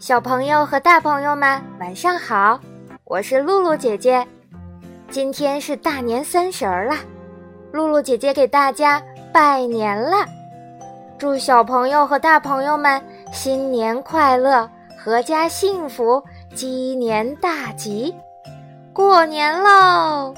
小朋友和大朋友们，晚上好！我是露露姐姐。今天是大年三十儿了，露露姐姐给大家拜年了，祝小朋友和大朋友们新年快乐，阖家幸福，鸡年大吉！过年喽！